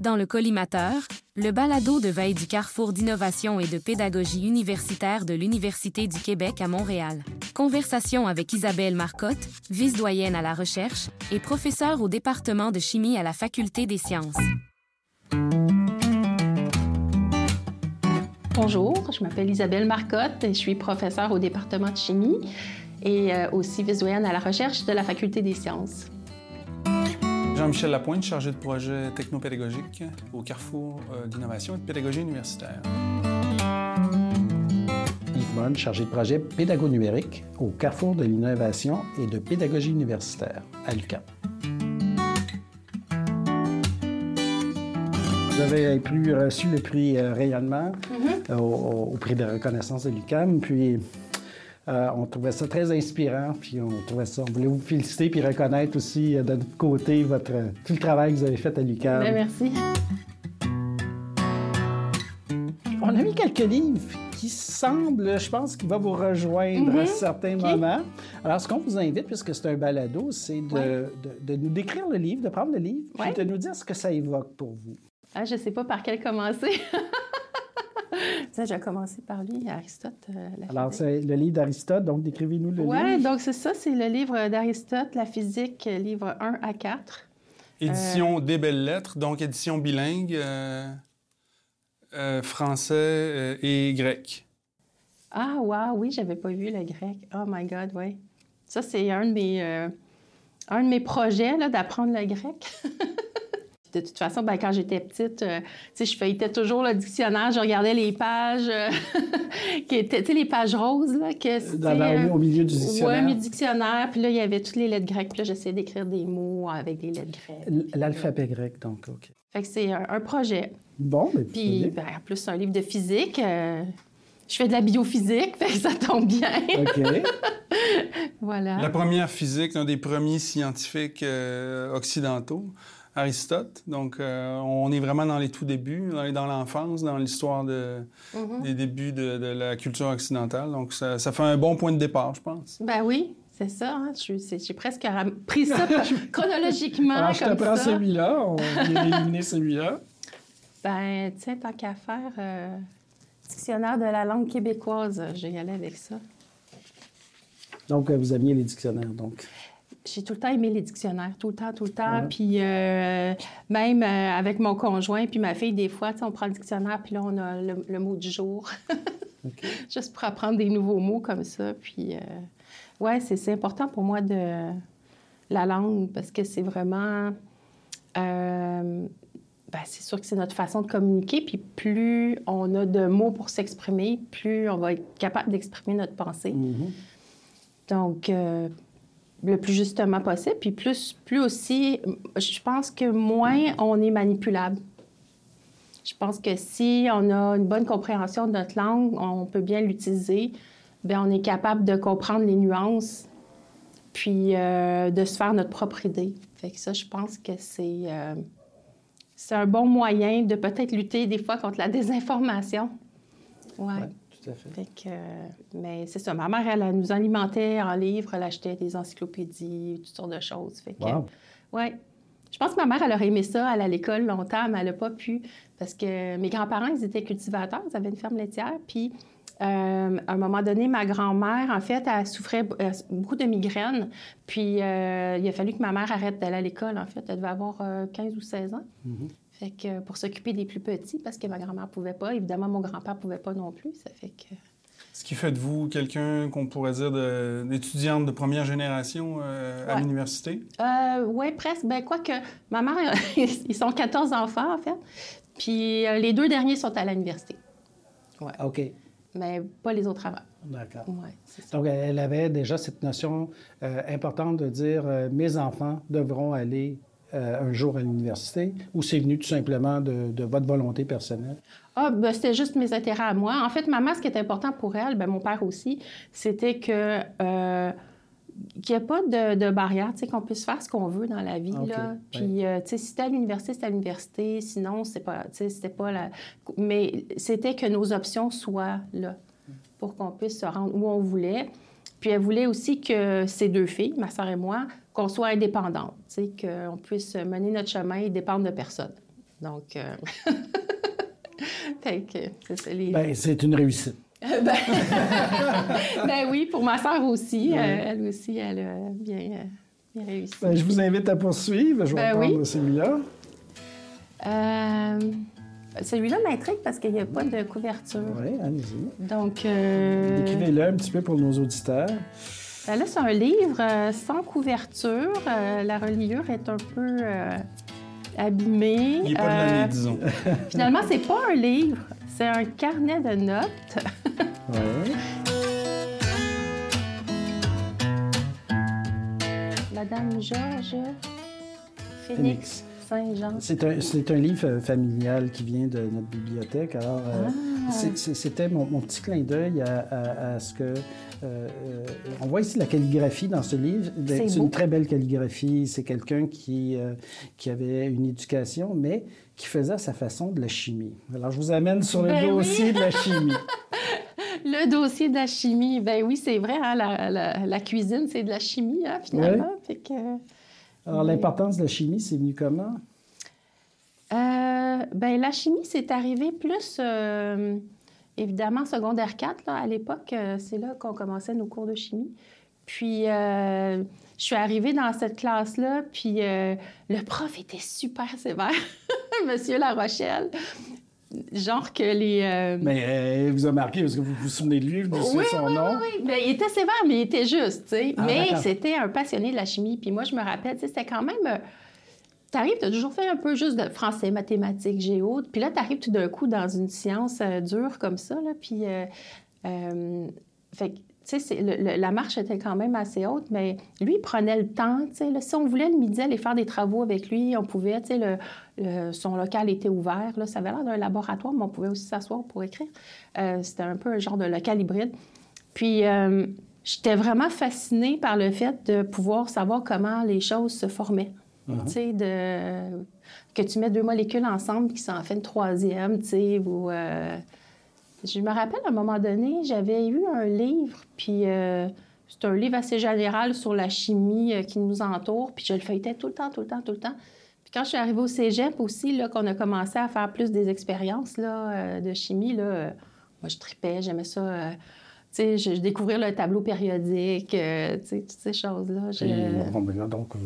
Dans le collimateur, le balado de veille du Carrefour d'innovation et de pédagogie universitaire de l'Université du Québec à Montréal. Conversation avec Isabelle Marcotte, vice-doyenne à la recherche et professeure au département de chimie à la Faculté des sciences. Bonjour, je m'appelle Isabelle Marcotte et je suis professeure au département de chimie et euh, aussi vice-doyenne à la recherche de la Faculté des sciences. Jean-Michel Lapointe, chargé de projet technopédagogique au Carrefour euh, d'innovation et de pédagogie universitaire. Yves Bonne, chargé de projet pédago-numérique au Carrefour de l'innovation et de pédagogie universitaire à l'UQAM. Vous avez reçu le prix euh, Rayonnement euh, au, prix de reconnaissance de l'UQAM, puis euh, on trouvait ça très inspirant, puis on trouvait ça, on voulait vous féliciter puis reconnaître aussi de notre côté votre, tout le travail que vous avez fait à l'UQAM. Ben, merci. On a mis quelques livres qui semblent, je pense, qu'il va vous rejoindre à certains moments. Alors, ce qu'on vous invite, puisque c'est un balado, c'est de, de, nous décrire le livre, de prendre le livre, puis de nous dire ce que ça évoque pour vous. Ah, je ne sais pas par quel commencer. J'ai commencé par lui, Aristote. Euh, Alors, c'est le livre d'Aristote, donc décrivez-nous le livre. Oui, donc c'est ça, c'est le livre d'Aristote, La physique, livre 1 à 4. Édition Des Belles Lettres, donc édition bilingue, euh, euh, français et grec. Ah, wow, oui, j'avais pas vu le grec. Oh my God, oui. Ça, c'est un de mes, un de mes projets, d'apprendre le grec. de toute façon, ben, quand j'étais petite, euh, je feuilletais toujours le dictionnaire, je regardais les pages euh, qui étaient, les pages roses, là, que Dans au milieu du dictionnaire. Oui, au milieu du dictionnaire. Puis là, il y avait toutes les lettres grecques. Puis là, j'essayais d'écrire des mots avec des lettres grecques. L'alphabet grec, donc, OK. Fait que c'est un, projet. Bon, mais Puis, ben, en plus, c'est un livre de physique. Euh, je fais de la biophysique, fait que ça tombe bien. OK. voilà. La première physique, un des premiers scientifiques occidentaux. Aristote. Donc, euh, on est vraiment dans les tout débuts, dans l'enfance, dans l'histoire de, mm-hmm. des débuts de, la culture occidentale. Donc, ça, fait un bon point de départ, je pense. Ben oui, c'est ça. Hein. J'ai presque pris ça chronologiquement Alors, je te prends celui-là. On vient d'éliminer celui-là. Ben, tiens, tant qu'à faire, euh, dictionnaire de la langue québécoise, je vais y aller avec ça. Donc, euh, vous aviez les dictionnaires, donc j'ai tout le temps aimé les dictionnaires, tout le temps, tout le temps. Puis euh, même euh, avec mon conjoint puis ma fille, des fois, on prend le dictionnaire, puis là, on a le, mot du jour. Juste pour apprendre des nouveaux mots comme ça. Puis, euh, ouais, c'est important pour moi de la langue parce que c'est vraiment. Ben, c'est sûr que c'est notre façon de communiquer. Puis plus on a de mots pour s'exprimer, plus on va être capable d'exprimer notre pensée. Mm-hmm. Donc, le plus justement possible. Puis plus, plus aussi, je pense que moins on est manipulable. Je pense que si on a une bonne compréhension de notre langue, on peut bien l'utiliser. Bien, on est capable de comprendre les nuances, puis euh, de se faire notre propre idée. Fait que ça, je pense que c'est euh, c'est un bon moyen de peut-être lutter des fois contre la désinformation. Ouais. Fait que, mais c'est ça. Ma mère, elle, nous alimentait en livres, elle achetait des encyclopédies, toutes sortes de choses. Fait que, ouais. Je pense que ma mère, elle aurait aimé ça, aller à l'école longtemps, mais elle n'a pas pu parce que mes grands-parents, ils étaient cultivateurs, ils avaient une ferme laitière. Puis, euh, à un moment donné, ma grand-mère, en fait, elle souffrait euh, beaucoup de migraines. Puis, euh, il a fallu que ma mère arrête d'aller à l'école, en fait. Elle devait avoir 15 ou 16 ans. Mm-hmm pour s'occuper des plus petits, parce que ma grand-mère pouvait pas, évidemment mon grand-père pouvait pas non plus, ça fait que... Ce qui fait de vous quelqu'un qu'on pourrait dire d'étudiante de, première génération euh, à l'université? Euh, oui, presque. Ben, quoique, ma mère, ils sont 14 enfants, en fait. Puis euh, les deux derniers sont à l'université. Ouais. OK. Mais pas les autres avant. D'accord. Ouais, Donc, elle avait déjà cette notion importante de dire mes enfants devront aller euh, un jour à l'université ou c'est venu tout simplement de, votre volonté personnelle? Ah, ben, c'était juste mes intérêts à moi. En fait, maman, ce qui est important pour elle, ben, mon père aussi, c'était que. Euh, qu'il n'y ait pas de, de barrière, qu'on puisse faire ce qu'on veut dans la vie. Là. Puis, euh, sais, si c'était à l'université, c'était à l'université. Sinon, c'est pas, c'était pas la... Mais c'était que nos options soient là pour qu'on puisse se rendre où on voulait. Puis elle voulait aussi que ces deux filles, ma soeur et moi, qu'on soit indépendantes, qu'on puisse mener notre chemin et dépendre de personne. Donc, euh, c'est ça, les- Ben, c'est une réussite. ben... ben oui, pour ma sœur aussi. euh, elle aussi, elle a bien, euh, bien réussi. Ben, je vous invite à poursuivre. Je vais Ben prendre oui. celui-là. Euh, Celui-là m'intrigue parce qu'il n'y a pas de couverture. Oui, allez-y. Donc, euh, Décrivez-le un petit peu pour nos auditeurs. Ben là, c'est un livre euh, sans couverture. Euh, la reliure est un peu euh, abîmée. Il n'est pas de l'année, disons. Finalement, c'est pas un livre, c'est un carnet de notes. Oui. Madame Georges Phoenix Phoenix. C'est un, livre euh, familial qui vient de notre bibliothèque. Alors, euh, Ah. c'était mon, mon petit clin d'œil à, à- à ce que. euh, on voit ici la calligraphie dans ce livre. C'est beau. une très belle calligraphie. C'est quelqu'un qui, euh, qui avait une éducation, mais qui faisait à sa façon de la chimie. Alors, je vous amène sur le Ben oui. dossier de la chimie. Le dossier de la chimie, ben oui, c'est vrai, hein, la, la- la cuisine, c'est de la chimie, hein, finalement. Fait que, Alors, Oui. l'importance de la chimie, c'est venu comment? Euh, ben, la chimie, c'est arrivé plus, euh, évidemment, secondaire 4. Là, à l'époque, euh, c'est là qu'on commençait nos cours de chimie. Puis, euh, je suis arrivée dans cette classe-là, puis le prof était super sévère, Monsieur La Rochelle. Genre que les... euh, Mais euh, vous a marqué parce que vous vous souvenez de lui, vous Oui, son oui, nom. oui, oui. Ben, il était sévère, mais il était juste, tu sais. Ah, mais c'était un passionné de la chimie. Puis moi, je me rappelle, tu sais, c'était quand même... euh, T'arrives, t'as toujours fait un peu juste de français, mathématiques, géo. Puis là, t'arrives tout d'un coup dans une science euh, dure comme ça, là. Puis, fait que, tu sais, la marche était quand même assez haute, mais lui, il prenait le temps, tu sais. là. Si on voulait le midi aller faire des travaux avec lui, on pouvait, tu sais, le, le- son local était ouvert, là. Ça avait l'air d'un laboratoire, mais on pouvait aussi s'asseoir pour écrire. Euh, c'était un peu un genre de local hybride. Puis, euh, j'étais vraiment fascinée par le fait de pouvoir savoir comment les choses se formaient. Tu sais, de... que tu mets deux molécules ensemble puis que ça en fait une troisième, tu sais, ou... euh, Je me rappelle, à un moment donné, j'avais eu un livre, puis euh, c'est un livre assez général sur la chimie euh, qui nous entoure, puis je le feuilletais tout le temps, tout le temps, tout le temps. Puis quand je suis arrivée au cégep aussi, là, qu'on a commencé à faire plus des expériences là, euh, de chimie, là, euh, moi, je tripais, j'aimais ça. euh, tu sais, je, je découvrais le tableau périodique, euh, tu sais, toutes ces choses-là. Je- bon, ben, donc, euh,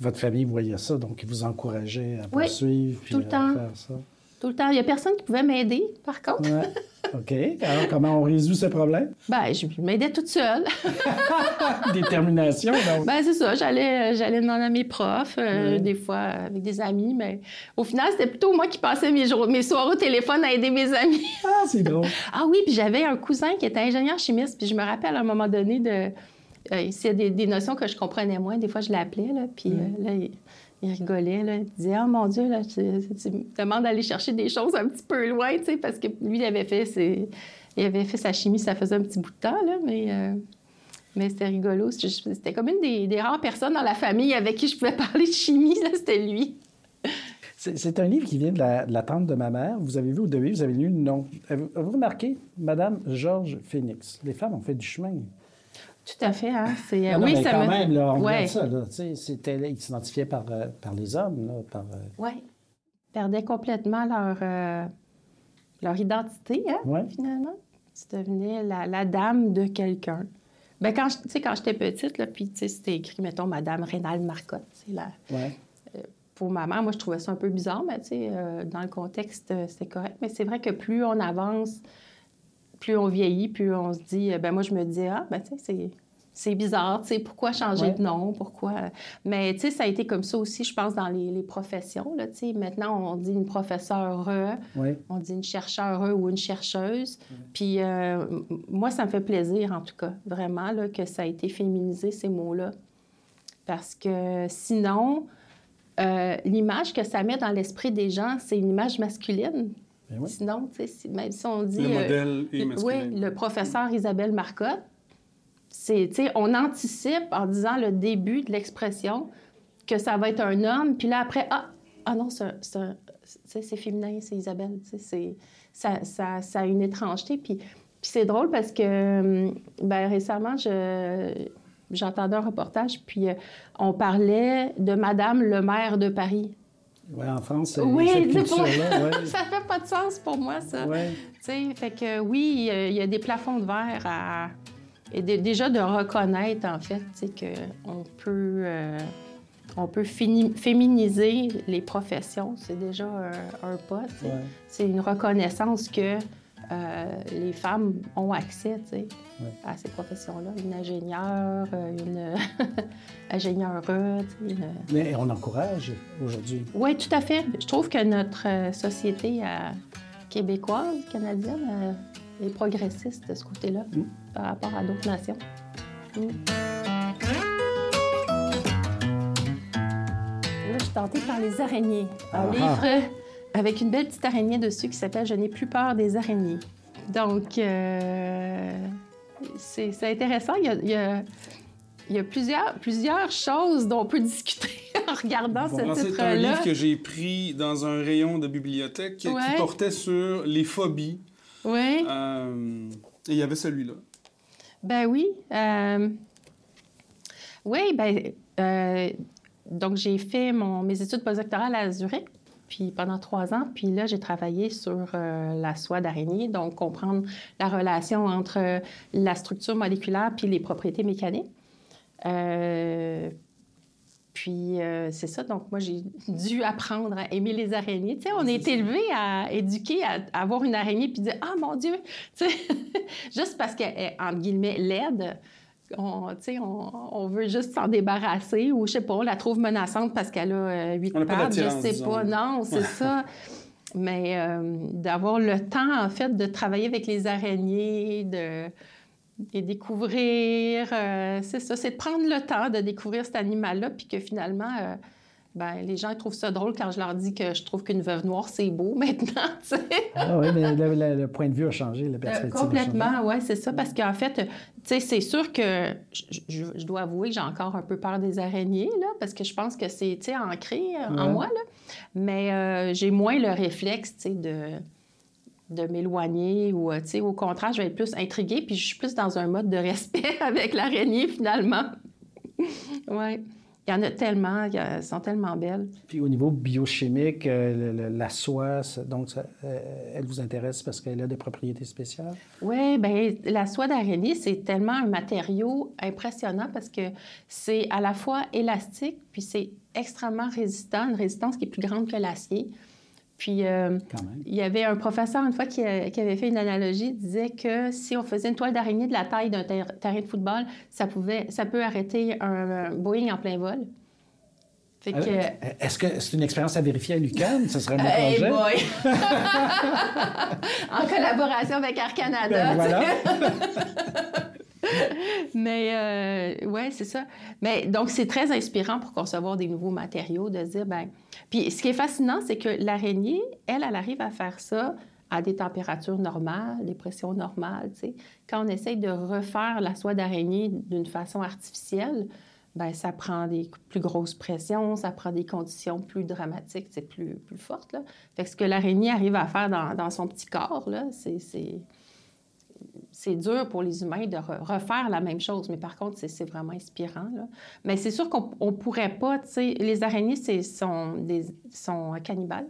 votre famille voyait ça, donc ils vous encourageaient à Oui, poursuivre puis tout le à temps. faire ça. Tout le temps. Il n'y a personne qui pouvait m'aider, par contre. Ouais. OK. Alors, comment on résout ce problème? Ben, je m'aidais toute seule. Détermination, donc. Ben, c'est ça. J'allais, euh, j'allais demander à mes profs, euh, des fois avec des amis, mais au final, c'était plutôt moi qui passais mes, jours, mes soirées au téléphone à aider mes amis. Ah, c'est drôle. Ah oui, puis j'avais un cousin qui était ingénieur chimiste, puis je me rappelle à un moment donné de. euh, a des, des notions que je comprenais moins, des fois je l'appelais, là, puis euh, là, il, rigolait, là, il disait Oh mon Dieu, là, tu, me demandes d'aller chercher des choses un petit peu loin, tu sais, parce que lui, il avait fait, il avait fait sa chimie, ça faisait un petit bout de temps, là, mais. euh, mais c'était rigolo. C'était comme une des, rares personnes dans la famille avec qui je pouvais parler de chimie, c'était lui. C'est un livre qui vient de la, tante de ma mère. Vous avez vu au vous avez lu? Le nom. Avez-vous remarqué? Madame Georges Phoenix? Les femmes ont fait du chemin. Tout à fait, hein. C'est, Non, non, oui, mais ça quand me- même, là, on Ouais. regarde ça. Là, tu sais, c'était, ils s'identifiaient par, euh, par les hommes. Là, par, euh, Oui. Perdaient complètement leur, euh, leur identité, hein, Ouais. finalement. Tu devenais la, la dame de quelqu'un. Ben quand, je- tu sais, quand j'étais petite, là, puis tu sais, c'était écrit, mettons, Madame Rénal Marcotte. C'est la... ouais. Pour ma mère, moi, je trouvais ça un peu bizarre, mais tu sais, euh, dans le contexte, euh, c'était correct. Mais c'est vrai que plus on avance, plus on vieillit, plus on se dit... euh, Ben moi, je me disais, ah, ben tu sais, c'est... C'est bizarre, tu sais, pourquoi changer Ouais. de nom, pourquoi... Mais, tu sais, ça a été comme ça aussi, je pense, dans les, les professions, là, tu sais. Maintenant, on dit une professeure, ouais. on dit une chercheure ou une chercheuse. Puis euh, moi, ça me fait plaisir, en tout cas, vraiment, là, que ça a été féminisé, ces mots-là. Parce que sinon, euh, l'image que ça met dans l'esprit des gens, c'est une image masculine. Ben oui. Sinon, même si on dit... Le euh, modèle est le- masculin. Oui, le professeur Isabelle Marcotte, c'est, tu sais, on anticipe en disant le début de l'expression que ça va être un homme, puis là, après, ah, ah non, c'est, un- c'est, féminin, c'est Isabelle, c'est, ça, ça, ça a une étrangeté. Puis, puis c'est drôle parce que, hum, ben, récemment, je, j'entendais un reportage, puis euh, on parlait de Madame le maire de Paris. Ouais, en France, oui, cette culture-là. Ouais. ça fait pas de sens pour moi, ça. Ouais. Fait que oui, il y a des plafonds de verre à. Et déjà de reconnaître, en fait, qu'on peut, euh, on peut féminiser les professions, c'est déjà un, pas. C'est une reconnaissance que euh, les femmes ont accès à ces professions-là. Une ingénieure, une ingénieure. Mais on encourage aujourd'hui. Oui, tout à fait. Je trouve que notre euh, société euh, québécoise, canadienne, est progressiste de ce côté-là mm. par rapport à d'autres nations. Mm. Là, je suis tentée par les araignées. Un ah. livre avec une belle petite araignée dessus qui s'appelle Je n'ai plus peur des araignées. Donc, euh, c'est intéressant. Il y a, plusieurs, plusieurs choses dont on peut discuter en regardant ce titre-là. C'est un livre que j'ai pris dans un rayon de bibliothèque qui portait sur les phobies. Oui. Euh, et il y avait celui-là. Ben oui. Euh, oui, ben, donc j'ai fait mon, mes études postdoctorales à Zurich puis pendant trois ans. Puis là, j'ai travaillé sur euh, la soie d'araignée, donc comprendre la relation entre la structure moléculaire puis les propriétés mécaniques. Euh, puis euh, c'est ça, donc moi j'ai dû apprendre à aimer les araignées. Tu sais, on est élevé à éduquer à, avoir une araignée puis dire ah mon Dieu, tu sais, juste parce qu'elle est entre guillemets laide on, on, veut juste s'en débarrasser ou, je sais pas, on la trouve menaçante parce qu'elle a euh, huit pattes, je sais pas. Non, c'est ça. Mais euh, d'avoir le temps, en fait, de travailler avec les araignées, de, les découvrir, euh, c'est ça, c'est de prendre le temps de découvrir cet animal-là, puis que finalement, ben, les gens trouvent ça drôle quand je leur dis que je trouve qu'une veuve noire, c'est beau maintenant. ah oui, mais le, point de vue a changé, la perspective. complètement, oui, c'est ça. Parce qu'en fait, c'est sûr que je, dois avouer que j'ai encore un peu peur des araignées, là, parce que je pense que c'est ancré euh, en moi. Là. Mais euh, j'ai moins le réflexe de de m'éloigner ou, euh, au contraire, je vais être plus intriguée, puis je suis plus dans un mode de respect avec l'araignée, finalement. oui. Il y en a tellement, elles sont tellement belles. Puis au niveau biochimique, euh, la soie, donc euh, elle vous intéresse parce qu'elle a des propriétés spéciales? Oui, bien, la soie d'araignée, c'est tellement un matériau impressionnant parce que c'est à la fois élastique, puis c'est extrêmement résistant, une résistance qui est plus grande que l'acier. Puis, euh, il y avait un professeur, une fois, qui, avait fait une analogie, disait que si on faisait une toile d'araignée de la taille d'un terrain de football, ça, pouvait, ça peut arrêter un, Boeing en plein vol. Euh, est-ce que c'est une expérience à vérifier à l'UQAM? Ce serait mon projet. boy! en collaboration avec Air Canada. Ben, voilà. Mais euh, ouais, c'est ça. Mais donc, c'est très inspirant pour concevoir des nouveaux matériaux, de dire, ben. Puis ce qui est fascinant, c'est que l'araignée, elle, elle arrive à faire ça à des températures normales, des pressions normales. Tu sais. Quand on essaye de refaire la soie d'araignée d'une façon artificielle, ben ça prend des plus grosses pressions, ça prend des conditions plus dramatiques, plus, plus fortes. Là. Fait que ce que l'araignée arrive à faire dans son petit corps, là, c'est c'est dur pour les humains de refaire la même chose, mais par contre, c'est vraiment inspirant. Mais c'est sûr qu'on ne pourrait pas, tu sais, les araignées sont, des, sont cannibales.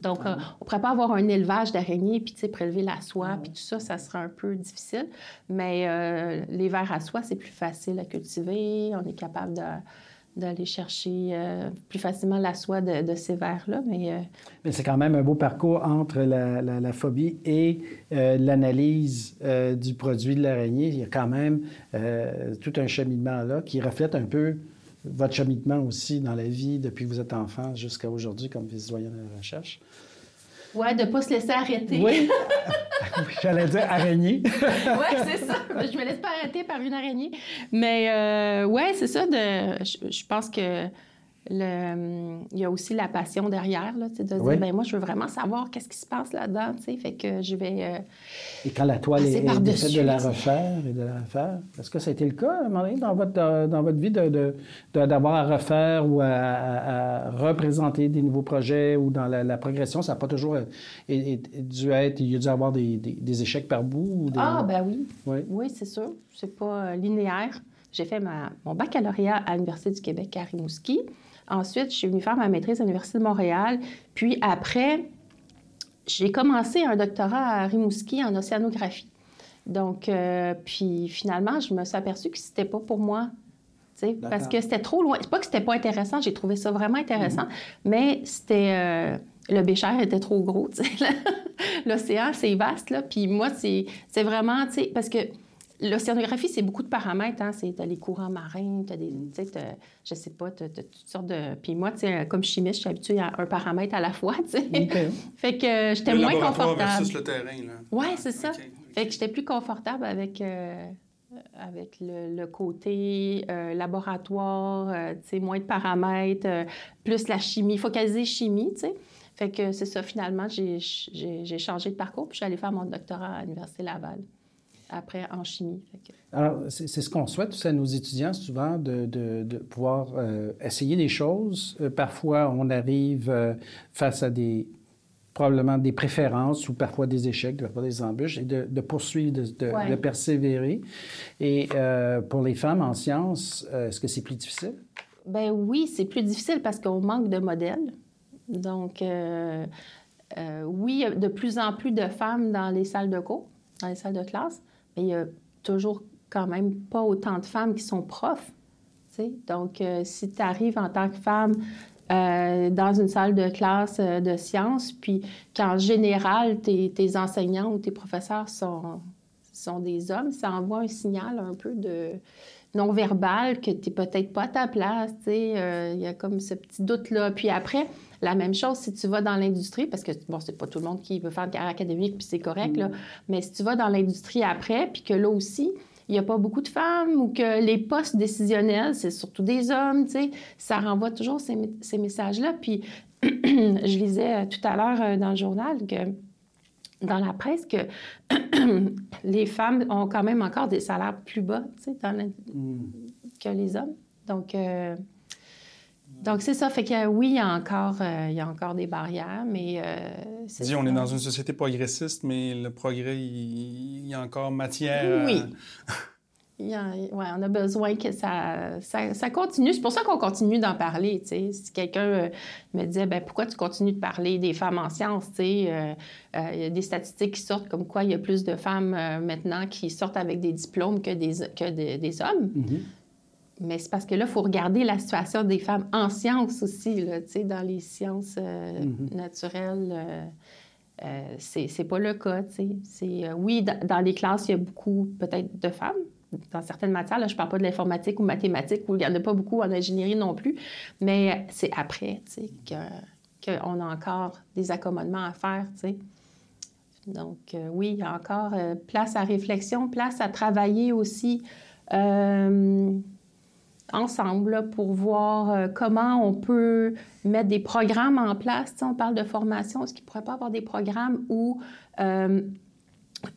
Donc, ah euh, on ne pourrait pas avoir un élevage d'araignées puis, tu sais, prélever la soie, ah puis tout ça, ça serait un peu difficile. Mais euh, les vers à soie, c'est plus facile à cultiver. On est capable de d'aller chercher euh, plus facilement la soie de, ces vers-là. Mais, euh, mais c'est quand même un beau parcours entre la, phobie et euh, l'analyse du produit de l'araignée. Il y a quand même tout un cheminement là qui reflète un peu votre cheminement aussi dans la vie depuis que vous êtes enfant jusqu'à aujourd'hui comme vice-doyen de la recherche. Oui, de ne pas se laisser arrêter. Oui. J'allais dire araignée. oui, c'est ça. Je me laisse pas arrêter par une araignée. Mais euh, oui, c'est ça. Je pense que le, il y a aussi la passion derrière, là, de dire, ben, moi, je veux vraiment savoir qu'est-ce qui se passe là-dedans, fait que je vais... Euh, et quand la toile est, est de la refaire et de la refaire, est-ce que ça a été le cas, à un moment donné, dans votre, dans votre vie, d'avoir à refaire ou à, représenter des nouveaux projets ou dans la, progression, ça n'a pas toujours dû être, il y a dû avoir des, des, échecs par bout? Ah, ben oui. Oui, oui c'est sûr. C'est pas euh, linéaire. J'ai fait ma, mon baccalauréat à l'Université du Québec à Rimouski Ensuite, je suis venue faire ma maîtrise à l'Université de Montréal. Puis après, j'ai commencé un doctorat à Rimouski en océanographie. Donc, euh, puis finalement, je me suis aperçue que c'était pas pour moi. Parce que c'était trop loin. C'est pas que c'était pas intéressant, j'ai trouvé ça vraiment intéressant, mm-hmm. mais c'était. Euh, le bécher était trop gros, L'océan, c'est vaste, là. Puis moi, c'est vraiment, tu sais, parce que L'océanographie, c'est beaucoup de paramètres. Hein? Tu as les courants marins, tu as des. Tu sais, je sais pas, tu as, toutes sortes de. Puis moi, sais, comme chimiste, je suis habituée à un paramètre à la fois, tu sais. fait que j'étais moins confortable. versus le terrain, là. Oui, c'est ça. Fait que j'étais plus confortable avec. Euh, avec le, côté euh, laboratoire, euh, tu sais, moins de paramètres, plus la chimie, focaliser chimie, tu sais. Fait que c'est ça, finalement, j'ai changé de parcours, puis je suis allée faire mon doctorat à l'Université Laval après en chimie. Alors, c'est ce qu'on souhaite à nos étudiants souvent, de, de, pouvoir euh, essayer des choses. Euh, parfois, on arrive euh, face à des probablement des préférences ou parfois des échecs, parfois des embûches, et de, poursuivre, de, de, persévérer. Et pour les femmes en sciences, est-ce que c'est plus difficile? Ben oui, c'est plus difficile parce qu'on manque de modèles. Donc, oui, il y a de plus en plus de femmes dans les salles de cours, dans les salles de classe, il y a toujours quand même pas autant de femmes qui sont profs. Donc, euh, si tu arrives en tant que femme euh, dans une salle de classe euh, de sciences, puis qu'en général, tes, enseignants ou tes professeurs sont, des hommes, ça envoie un signal un peu non-verbal que tu n'es peut-être pas à ta place. Il y a comme ce petit doute-là. Puis après, la même chose si tu vas dans l'industrie, parce que, bon, c'est pas tout le monde qui veut faire une carrière académique, puis c'est correct, là, mm. mais si tu vas dans l'industrie après, puis que là aussi, il n'y a pas beaucoup de femmes ou que les postes décisionnels, c'est surtout des hommes, tu sais, ça renvoie toujours ces, ces messages-là. Puis je lisais tout à l'heure euh, dans le journal que dans la presse que les femmes ont quand même encore des salaires plus bas tu sais, mm. que les hommes. Donc, euh, donc, c'est ça. Fait que oui, il y a encore, euh, il y a encore des barrières, mais euh, c'est Dis, on est dans une société progressiste, mais le progrès, il, y a encore matière. Oui. ouais, on a besoin que ça, ça, continue. C'est pour ça qu'on continue d'en parler. sais. Si quelqu'un euh, me disait ben, pourquoi tu continues de parler des femmes en sciences, il y a des statistiques qui sortent comme quoi il y a plus de femmes maintenant qui sortent avec des diplômes que des, que des hommes. Mm-hmm. Mais c'est parce que là, il faut regarder la situation des femmes en sciences aussi, là, dans les sciences euh, mm-hmm. naturelles. Euh, euh, c'est pas le cas. C'est, euh, oui, dans les classes, il y a beaucoup peut-être de femmes. Dans certaines matières, là, je ne parle pas de l'informatique ou mathématiques, où il n'y en a pas beaucoup en ingénierie non plus, mais c'est après qu'on a encore des accommodements à faire. Donc, oui, il y a encore place à réflexion, place à travailler aussi ensemble pour voir euh, comment on peut mettre des programmes en place. on parle de formation. Est-ce qu'il ne pourrait pas avoir des programmes où euh,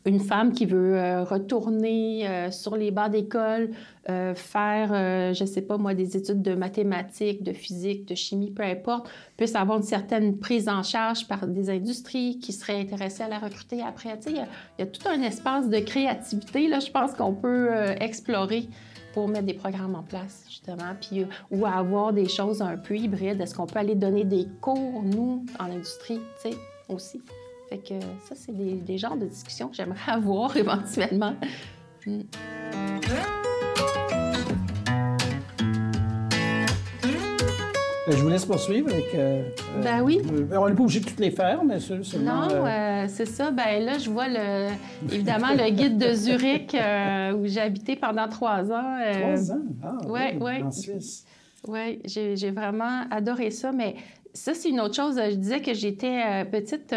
une femme qui veut euh, retourner sur les bancs d'école, faire, je ne sais pas moi, des études de mathématiques, de physique, de chimie, peu importe, puisse avoir une certaine prise en charge par des industries qui seraient intéressées à la recruter après? Il y, y, a tout un espace de créativité, là, je pense qu'on peut explorer pour mettre des programmes en place, justement, puis, euh, ou avoir des choses un peu hybrides. Est-ce qu'on peut aller donner des cours, nous, en industrie, tu sais, aussi? Fait que ça, c'est des, genres de discussions que j'aimerais avoir éventuellement. Hmm. Je vous laisse poursuivre avec. Euh, euh, ben oui. Euh, on n'est pas obligé de toutes les faire, mais c'est Non, c'est ça. Ben là, je vois le, évidemment le guide de Zurich où j'ai habité pendant trois ans. trois ans? Ah, oui, oui. En Suisse. Oui, j'ai vraiment adoré ça. Mais ça, c'est une autre chose. Je disais que j'étais petite.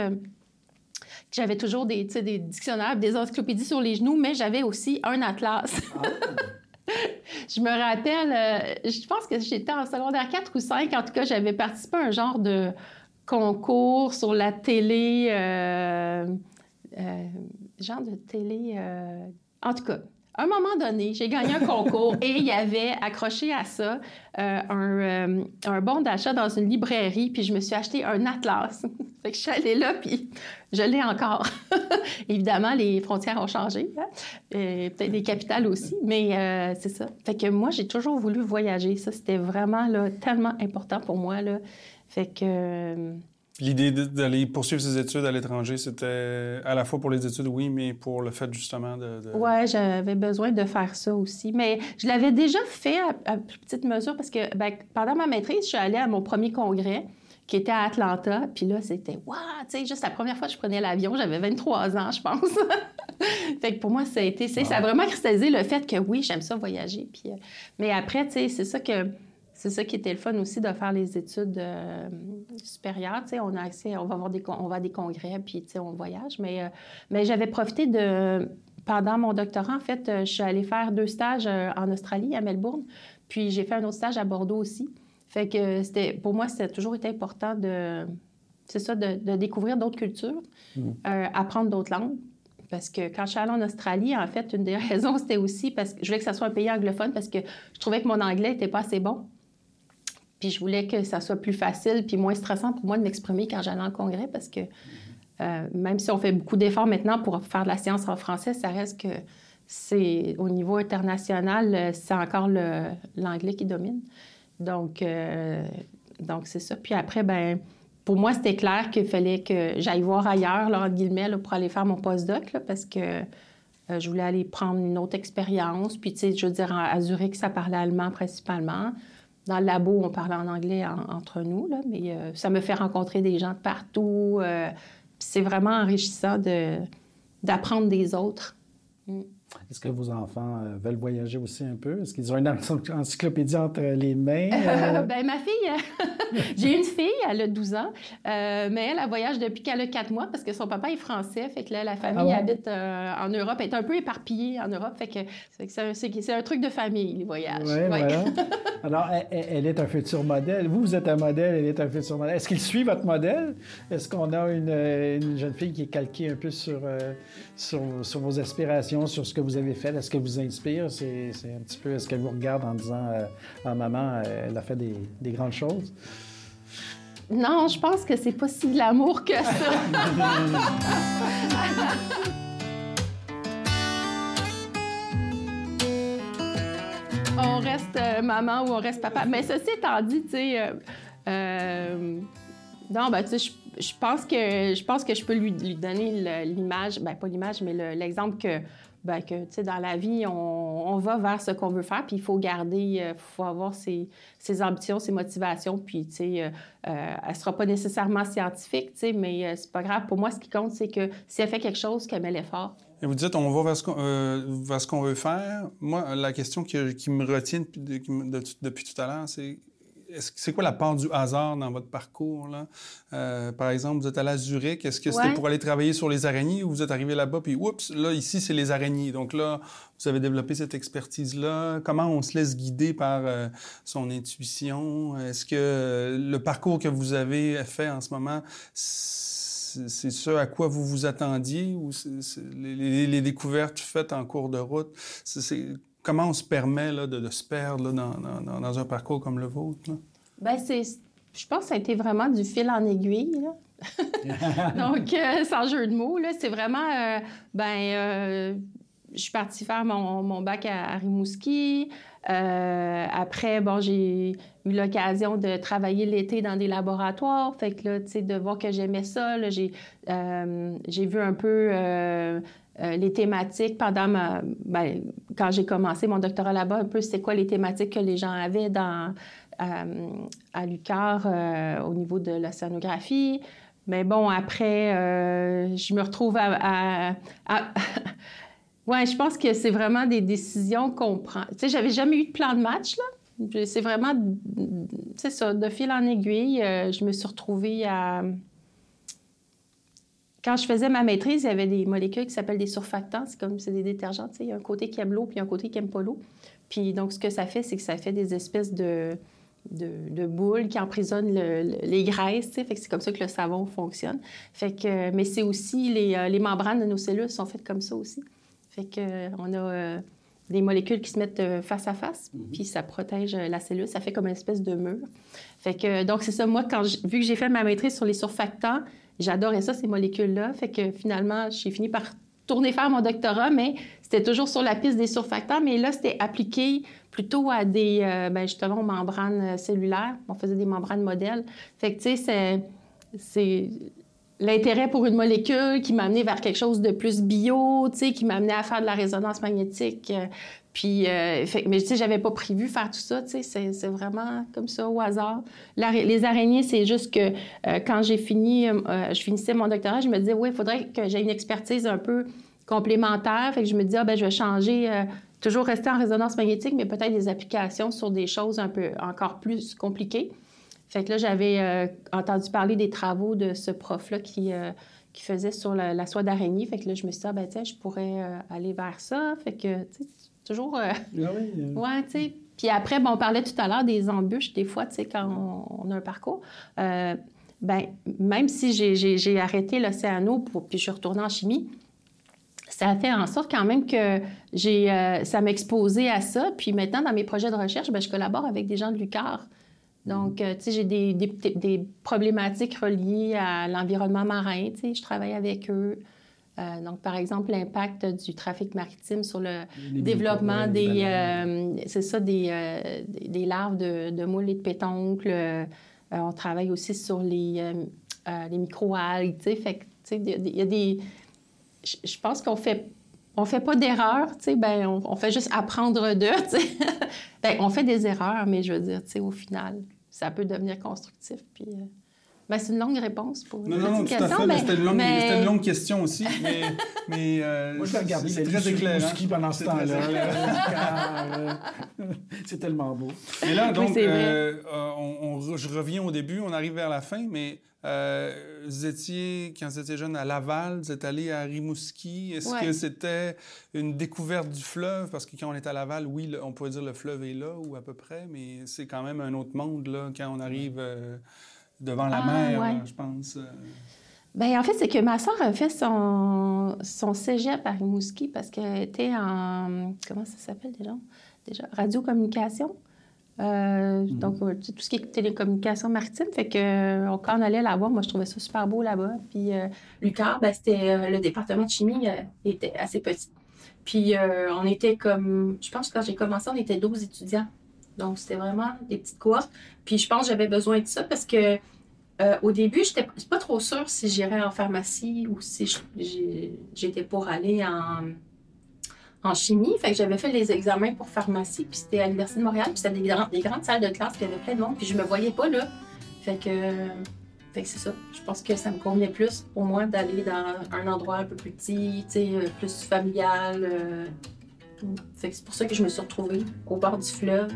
j'avais toujours des, des dictionnaires, des encyclopédies sur les genoux, mais j'avais aussi un atlas. Ah. je me rappelle, euh, je pense que j'étais en secondaire 4 ou 5. En tout cas, j'avais participé à un genre de concours sur la télé, euh, euh, genre de télé. en tout cas, à un moment donné, j'ai gagné un concours et il y avait accroché à ça euh, un, euh, un, bon d'achat dans une librairie, puis je me suis acheté un atlas. fait que je suis allée là, puis je l'ai encore. Évidemment, les frontières ont changé, hein? peut-être les capitales aussi, mais euh, c'est ça. Fait que moi, j'ai toujours voulu voyager. Ça, c'était vraiment là, tellement important pour moi. Fait que L'idée d'aller poursuivre ses études à l'étranger, c'était à la fois pour les études, oui, mais pour le fait justement de. Oui, j'avais besoin de faire ça aussi. Mais je l'avais déjà fait à, petite mesure parce que ben, pendant ma maîtrise, je suis allée à mon premier congrès qui était à Atlanta. Puis là, c'était waouh, tu sais, juste la première fois que je prenais l'avion, j'avais 23 ans, je pense. fait que pour moi, ça a été, ça a vraiment cristallisé le fait que oui, j'aime ça voyager. Puis, euh, mais après, tu sais, c'est ça que c'est ça qui était le fun aussi de faire les études euh, supérieures. On a accès, on va avoir des, on va à des congrès, puis on voyage. Mais, euh, mais j'avais profité de, pendant mon doctorat, en fait, euh, je suis allée faire deux stages en Australie, à Melbourne, puis j'ai fait un autre stage à Bordeaux aussi. Fait que c'était, pour moi, c'était toujours été important de, c'est ça, de, découvrir d'autres cultures, mmh. apprendre d'autres langues. Parce que quand je suis allée en Australie, en fait, une des raisons, c'était aussi parce que je voulais que ça soit un pays anglophone parce que je trouvais que mon anglais n'était pas assez bon. Puis je voulais que ça soit plus facile puis moins stressant pour moi de m'exprimer quand j'allais en congrès parce que euh, même si on fait beaucoup d'efforts maintenant pour faire de la science en français, ça reste que c'est au niveau international, euh, c'est encore l'anglais qui domine. Donc, euh, donc c'est ça. Puis après, ben pour moi, c'était clair qu'il fallait que j'aille voir ailleurs, entre guillemets, pour aller faire mon postdoc, là, parce que je voulais aller prendre une autre expérience. Puis, tu sais, je veux dire, à Zurich, ça parlait allemand principalement. Dans le labo, on parlait en anglais entre nous, là, mais euh, ça me fait rencontrer des gens de partout. Euh, c'est vraiment enrichissant d'apprendre des autres. Mm. Est-ce que vos enfants euh, veulent voyager aussi un peu? Est-ce qu'ils ont une encyclopédie entre les mains? Euh? ben, ma fille, j'ai une fille, elle a 12 ans, euh, mais elle, elle voyage depuis qu'elle a 4 mois parce que son papa est français. Fait que là, la famille ah habite en Europe, elle est un peu éparpillée en Europe. Fait que c'est un truc de famille, les voyages. Ouais, Voilà. Alors, elle, est un futur modèle. Vous, vous êtes un modèle, elle est un futur modèle. Est-ce qu'il suit votre modèle? Est-ce qu'on a une, une, jeune fille qui est calquée un peu sur, sur, sur vos aspirations, sur ce que vous avez fait, est-ce qu'elle vous inspire? C'est un petit peu, est-ce qu'elle vous regarde en disant, euh, ah, maman, euh, elle a fait des, des, grandes choses? Non, je pense que c'est pas si de l'amour que ça. on reste euh, maman ou on reste papa. Mais ceci étant dit, tu sais, non, ben, tu sais, je, pense que je pense que je peux lui, lui donner l'image, ben pas l'image, mais l'exemple que ben, tu sais, dans la vie, on, va vers ce qu'on veut faire, puis il faut garder, euh, faut avoir ses, ses, ambitions, ses motivations, puis, tu sais, euh, euh, elle sera pas nécessairement scientifique, tu sais, mais c'est pas grave. Pour moi, ce qui compte, c'est que si elle fait quelque chose, qu'elle met l'effort. Et vous dites, on va vers ce qu'on veut faire. Moi, la question qui, me retient depuis tout à l'heure, c'est c'est quoi la part du hasard dans votre parcours? Là? Euh, par exemple, vous êtes allé à Zurich. Est-ce que c'était pour aller travailler sur les araignées ou vous êtes arrivé là-bas puis oups, là, ici, c'est les araignées. Donc là, vous avez développé cette expertise-là. Comment on se laisse guider par euh, son intuition? Est-ce que le parcours que vous avez fait en ce moment, c'est ce à quoi vous vous attendiez ou les, les, découvertes faites en cours de route? Comment on se permet là, de, se perdre dans, dans, un parcours comme le vôtre? Bien, c'est, je pense que ça a été vraiment du fil en aiguille. Donc, euh, sans jeu de mots, là, c'est vraiment, euh, ben, euh, je suis partie faire mon, mon bac à, Rimouski. après, bon, j'ai eu l'occasion de travailler l'été dans des laboratoires. Fait que là, tu sais, de voir que j'aimais ça, j'ai, j'ai vu un peu euh, les thématiques pendant ma, ben, quand j'ai commencé mon doctorat là-bas, un peu c'est quoi les thématiques que les gens avaient dans, euh, à l'UQAR euh, au niveau de l'océanographie. Mais bon, après, je me retrouve à... à, ouais, je pense que c'est vraiment des décisions qu'on prend. Tu sais, j'avais jamais eu de plan de match, là. C'est vraiment, c'est ça, de fil en aiguille, je me suis retrouvée à quand je faisais ma maîtrise, il y avait des molécules qui s'appellent des surfactants. C'est comme c'est des détergents. Il y a un côté qui aime l'eau puis un côté qui aime pas l'eau. Puis donc, ce que ça fait, c'est que ça fait des espèces de, de, boules qui emprisonnent les graisses. Fait que c'est comme ça que le savon fonctionne. Fait que, mais c'est aussi les, euh, les, membranes de nos cellules sont faites comme ça aussi. Fait que on a. Euh, des molécules qui se mettent euh, face à face, mhm. puis ça protège euh, la cellule, ça fait comme une espèce de mur. Fait que, donc, c'est ça, moi, quand vu que j'ai fait ma maîtrise sur les surfactants, j'adorais ça, ces molécules-là. Fait que finalement, j'ai fini par tourner faire mon doctorat, mais c'était toujours sur la piste des surfactants, mais là, c'était appliqué plutôt à des, euh, ben, justement, membranes cellulaires. On faisait des membranes modèles. Fait que, tu sais, c'est l'intérêt pour une molécule qui m'a amené vers quelque chose de plus bio, qui m'a amené à faire de la résonance magnétique. Euh, puis, euh, mais tu sais, j'avais pas prévu faire tout ça, tu sais, c'est vraiment comme ça, au hasard. les araignées, c'est juste que euh, quand j'ai fini, je finissais mon doctorat, je me disais, oui, il faudrait que j'ai une expertise un peu complémentaire. Fait que je me disais, ah, ben je vais changer, toujours rester en résonance magnétique, mais peut-être des applications sur des choses un peu encore plus compliquées. Fait que là, j'avais euh, entendu parler des travaux de ce prof-là qui, euh, qui faisait sur la, soie d'araignée. Fait que là, je me suis dit, ah, ben, tiens, je pourrais euh, aller vers ça. Fait que, tu sais, toujours. Ah oui. Ouais, tu sais. Puis après, on parlait tout à l'heure des embûches, des fois, tu sais, quand on, a un parcours. ben, même si j'ai arrêté l'océano, puis je suis retournée en chimie, ça a fait en sorte quand même que j'ai, ça m'a exposé à ça. Puis maintenant, dans mes projets de recherche, ben, je collabore avec des gens de l'UCAR. Donc, euh, tu sais, j'ai des, des, problématiques reliées à l'environnement marin, tu sais, je travaille avec eux. Euh, donc, par exemple, l'impact du trafic maritime sur le développement des, euh, c'est ça, des, des, larves de, de, moules et de pétoncles. on travaille aussi sur les, les microalgues, tu sais, fait tu sais, il y a des... Je pense qu'on fait on fait pas d'erreurs, tu sais, ben on, fait juste apprendre d'eux, tu sais. ben, on fait des erreurs, mais je veux dire, tu sais, au final, ça peut devenir constructif. Puis, euh, ben, c'est une longue réponse pour une non, non, non, tout à fait, mais, c'était une, une, longue question aussi. Mais, mais euh, Moi, je vais regarder c'est très éclairant. pendant ce temps-là. c'est tellement beau. Et là, donc, euh, on, je reviens au début, on arrive vers la fin, mais euh, vous étiez, quand vous étiez jeune, à Laval, vous êtes allé à Rimouski. Est-ce que c'était une découverte du fleuve? Parce que quand on est à Laval, oui, on pourrait dire le fleuve est là, ou à peu près, mais c'est quand même un autre monde, là, quand on arrive euh, devant la ah, mer, je pense. Euh. Bien, en fait, c'est que ma soeur a fait son, son cégep à Rimouski parce qu'elle était en... Comment ça s'appelle déjà? Déjà, radiocommunication. Euh, mhm. Donc, euh, tout ce qui est télécommunication maritime. Fait que euh, quand on allait la voir, moi, je trouvais ça super beau là-bas. Puis, Lucar, ben, c'était le département de chimie était assez petit. Puis, on était comme, je pense que quand j'ai commencé, on était 12 étudiants. Donc, c'était vraiment des petites cohortes. Puis, je pense que j'avais besoin de ça parce que au début, je n'étais pas trop sûre si j'irais en pharmacie ou si j'étais pour aller en en chimie. Fait que j'avais fait les examens pour pharmacie, puis c'était à l'Université de Montréal, puis c'était des, des, grandes salles de classe, puis il y avait plein de monde, puis je me voyais pas là. Fait que, fait c'est ça. Je pense que ça me convenait plus pour moi d'aller dans un endroit un peu plus petit, euh, plus familial. Euh. C'est pour ça que je me suis retrouvée au bord du fleuve.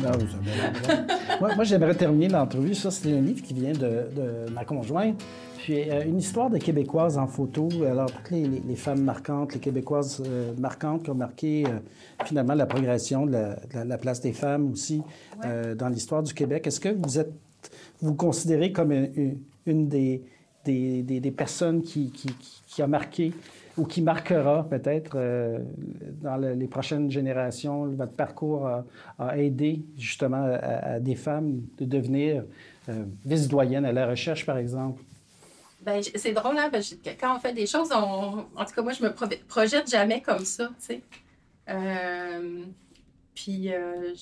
moi, moi j'aimerais terminer l'entrevue. Ça, c'est un livre qui vient de, de ma conjointe. Puis euh, une histoire de Québécoises en photo. Alors, toutes les, femmes marquantes, les Québécoises euh, marquantes qui ont marqué euh, finalement la progression de la, place des femmes aussi dans l'histoire du Québec. Est-ce que vous êtes, vous considérez comme une, des, des, personnes qui, qui, a marqué ou qui marquera peut-être dans les prochaines générations, votre parcours a, aidé justement à, des femmes de devenir vice-doyennes à la recherche, par exemple? Ben, c'est drôle, hein? quand on fait des choses, on... en tout cas, moi, je me projette jamais comme ça, tu sais. Euh, puis euh,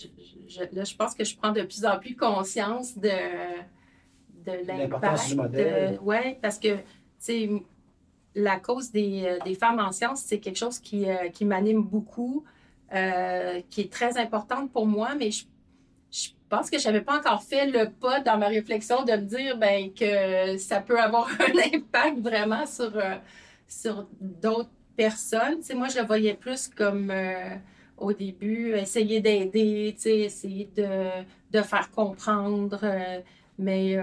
là, je pense que je prends de plus en plus conscience de, de l'impact. Oui, parce que, tu la cause des, euh, des, femmes en sciences, c'est quelque chose qui, qui m'anime beaucoup, qui est très importante pour moi, mais je je pense que je n'avais pas encore fait le pas dans ma réflexion de me dire ben, que ça peut avoir un impact vraiment sur, euh, sur d'autres personnes. moi, je le voyais plus comme euh, au début, essayer d'aider, essayer de, de, faire comprendre. Euh, mais,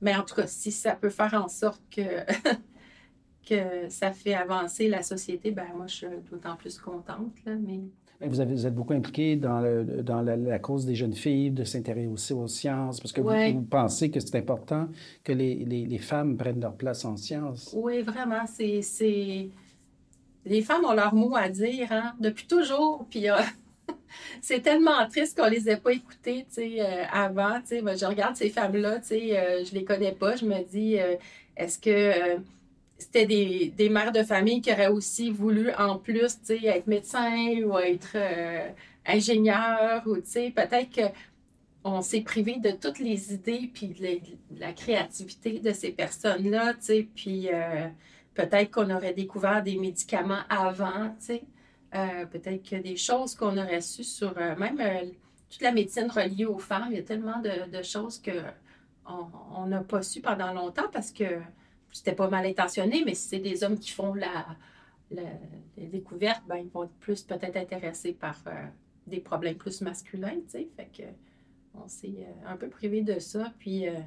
mais en tout cas, si ça peut faire en sorte que, que ça fait avancer la société, ben moi, je suis d'autant plus contente. Là, mais... Vous, avez, vous êtes beaucoup impliqué dans, le, dans la, cause des jeunes filles, de s'intéresser aussi aux sciences, parce que vous, pensez que c'est important que les, les, les, femmes prennent leur place en sciences. Oui, vraiment. C'est, Les femmes ont leur mot à dire, hein, depuis toujours. Puis euh, c'est tellement triste qu'on les ait pas sais, euh, avant. Sais, je regarde ces femmes-là, euh, je les connais pas. Je me dis, est-ce que c'était des, mères de famille qui auraient aussi voulu, en plus, être médecin ou être euh, ingénieur ou, peut-être qu'on s'est privé de toutes les idées puis de, la créativité de ces personnes-là, tu sais, euh, peut-être qu'on aurait découvert des médicaments avant, euh, peut-être que des choses qu'on aurait su sur même toute la médecine reliée aux femmes, il y a tellement de, de choses que on n'a pas su pendant longtemps parce que c'était pas mal intentionné, mais si c'est des hommes qui font la, découverte, ben, ils vont être plus peut-être intéressés par euh, des problèmes plus masculins, tu sais. Fait que on s'est euh, un peu privé de ça. Puis, euh,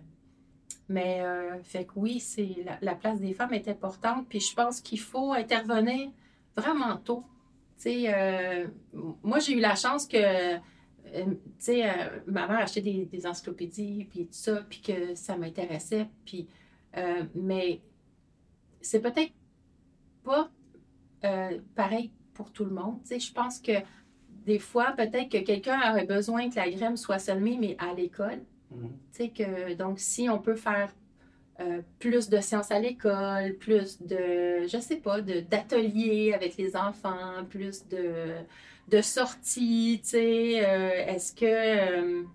mais fait que oui, c'est la, place des femmes est importante. Puis je pense qu'il faut intervenir vraiment tôt. Tu sais, moi, j'ai eu la chance que tu sais, ma mère achetait des, des encyclopédies, puis tout ça, puis que ça m'intéressait. Puis euh, mais c'est peut-être pas euh, pareil pour tout le monde. je pense que des fois, peut-être que quelqu'un aurait besoin que la graine soit semée, mais à l'école. Mhm. que, donc, si on peut faire euh, plus de sciences à l'école, plus de, je sais pas, d'ateliers avec les enfants, plus de, de sorties, tu sais, est-ce que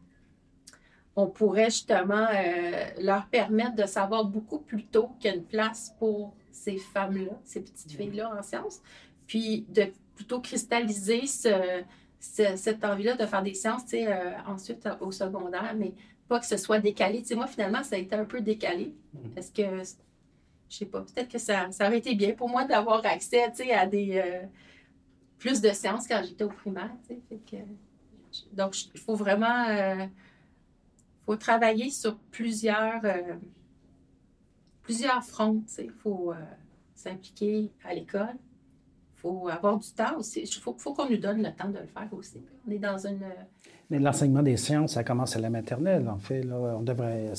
on pourrait justement euh, leur permettre de savoir beaucoup plus tôt qu'il y a une place pour ces femmes-là, ces petites filles-là en sciences, puis de plutôt cristalliser ce, cette envie-là de faire des sciences, tu sais, euh, ensuite au secondaire, mais pas que ce soit décalé. Tu sais, moi, finalement, ça a été un peu décalé, parce que, je sais pas, peut-être que ça, ça, aurait été bien pour moi d'avoir accès, tu sais, à des... Euh, plus de sciences quand j'étais au primaire, tu sais, donc, il faut vraiment faut travailler sur plusieurs, euh, plusieurs fronts. Il faut euh, s'impliquer à l'école. Il faut avoir du temps aussi. Il faut, qu'on nous donne le temps de le faire aussi. On est dans une. Mais l'enseignement des sciences, ça commence à la maternelle, en fait. On devrait,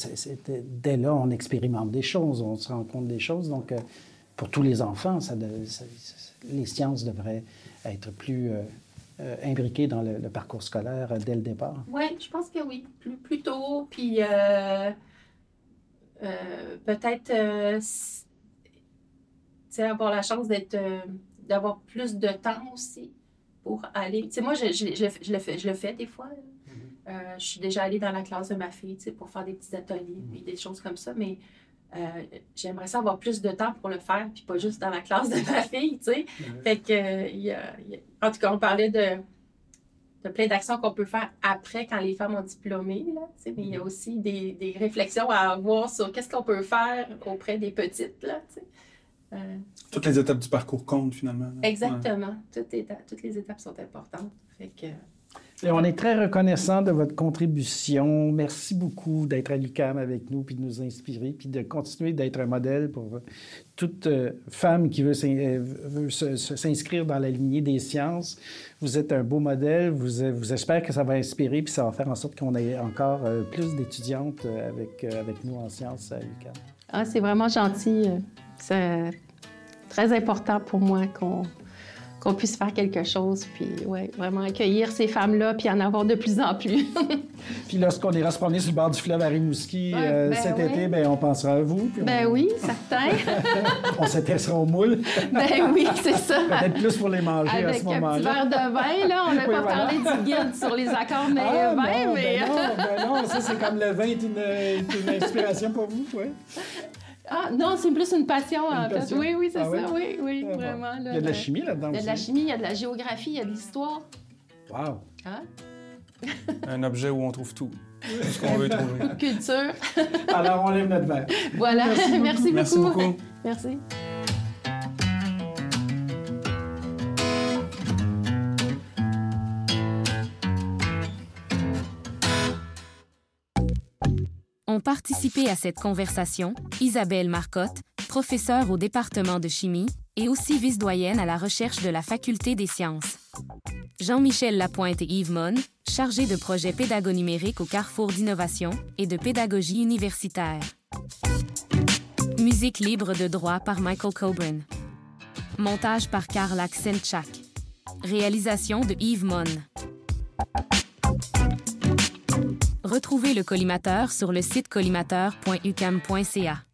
dès là, on expérimente des choses, on se rend compte des choses. Donc, euh, pour tous les enfants, les sciences devraient être plus euh, imbriqué dans le, parcours scolaire euh, dès le départ? Oui, je pense que oui. Plus, tôt, puis euh, peut-être avoir la chance d'avoir plus de temps aussi pour aller. Tu sais, moi, je, je, je, le fais, je le fais des fois. Mm-hmm. je suis déjà allée dans la classe de ma fille, tu sais, pour faire des petits ateliers, mm-hmm. puis des choses comme ça, mais euh, j'aimerais ça avoir plus de temps pour le faire, puis pas juste dans la classe de ma fille, tu sais. Fait que, en tout cas, on parlait de, de plein d'actions qu'on peut faire après quand les femmes ont diplômé, là, mais il y a mm-hmm. aussi des, des, réflexions à avoir sur qu'est-ce qu'on peut faire auprès des petites, là, tu sais. Euh, toutes les étapes du parcours comptent, finalement. Exactement. Toutes, toutes, les étapes sont importantes. Fait que, et on est très reconnaissant de votre contribution. Merci beaucoup d'être à l'UCAM avec nous, puis de nous inspirer, puis de continuer d'être un modèle pour toute euh, femme qui veut euh, s'inscrire dans la lignée des sciences. Vous êtes un beau modèle. Vous, vous espère que ça va inspirer, puis ça va faire en sorte qu'on ait encore plus d'étudiantes avec, avec nous en sciences à l'UCAM. Ah, c'est vraiment gentil. C'est très important pour moi qu'on qu'on puisse faire quelque chose, puis ouais, vraiment accueillir ces femmes-là, puis en avoir de plus en plus. puis lorsqu'on ira se promener sur le bord du fleuve à Rimouski euh, ben cet été, ben, on pensera à vous. Ben oui, certain. on s'intéressera aux moules. ben oui, c'est ça. Peut-être plus pour les manger à ce moment-là. Un petit verre de vin, là. On n'a pas parlé du guide sur les accords mais ah, vin, ben mais... Ben non, ben non, ça c'est comme le vin est une, une inspiration pour vous, oui. Ah, non, c'est plus une passion, en fait. Oui, oui, c'est ah ça. Oui, oui, ah, vraiment. il y a de la chimie là-dedans Il y a de la chimie, il y a de la géographie, il y a de l'histoire. Wow. Hein? Un objet où on trouve tout. ce qu'on veut trouver. Culture. Alors, on lève notre verre. Voilà. Merci, Merci beaucoup. Merci. Ont participé à cette conversation Isabelle Marcotte, professeure au département de chimie, et aussi vice-doyenne à la recherche de la Faculté des sciences. Jean-Michel Lapointe et Yves Mon, chargés de projet pédago-numérique au Carrefour d'innovation et de pédagogie universitaire. Musique libre de droit par Michael Coburn. Montage par Karl Aksenchak. Réalisation de Yves Mon. Retrouvez le collimateur sur le site collimateur.ucam.ca.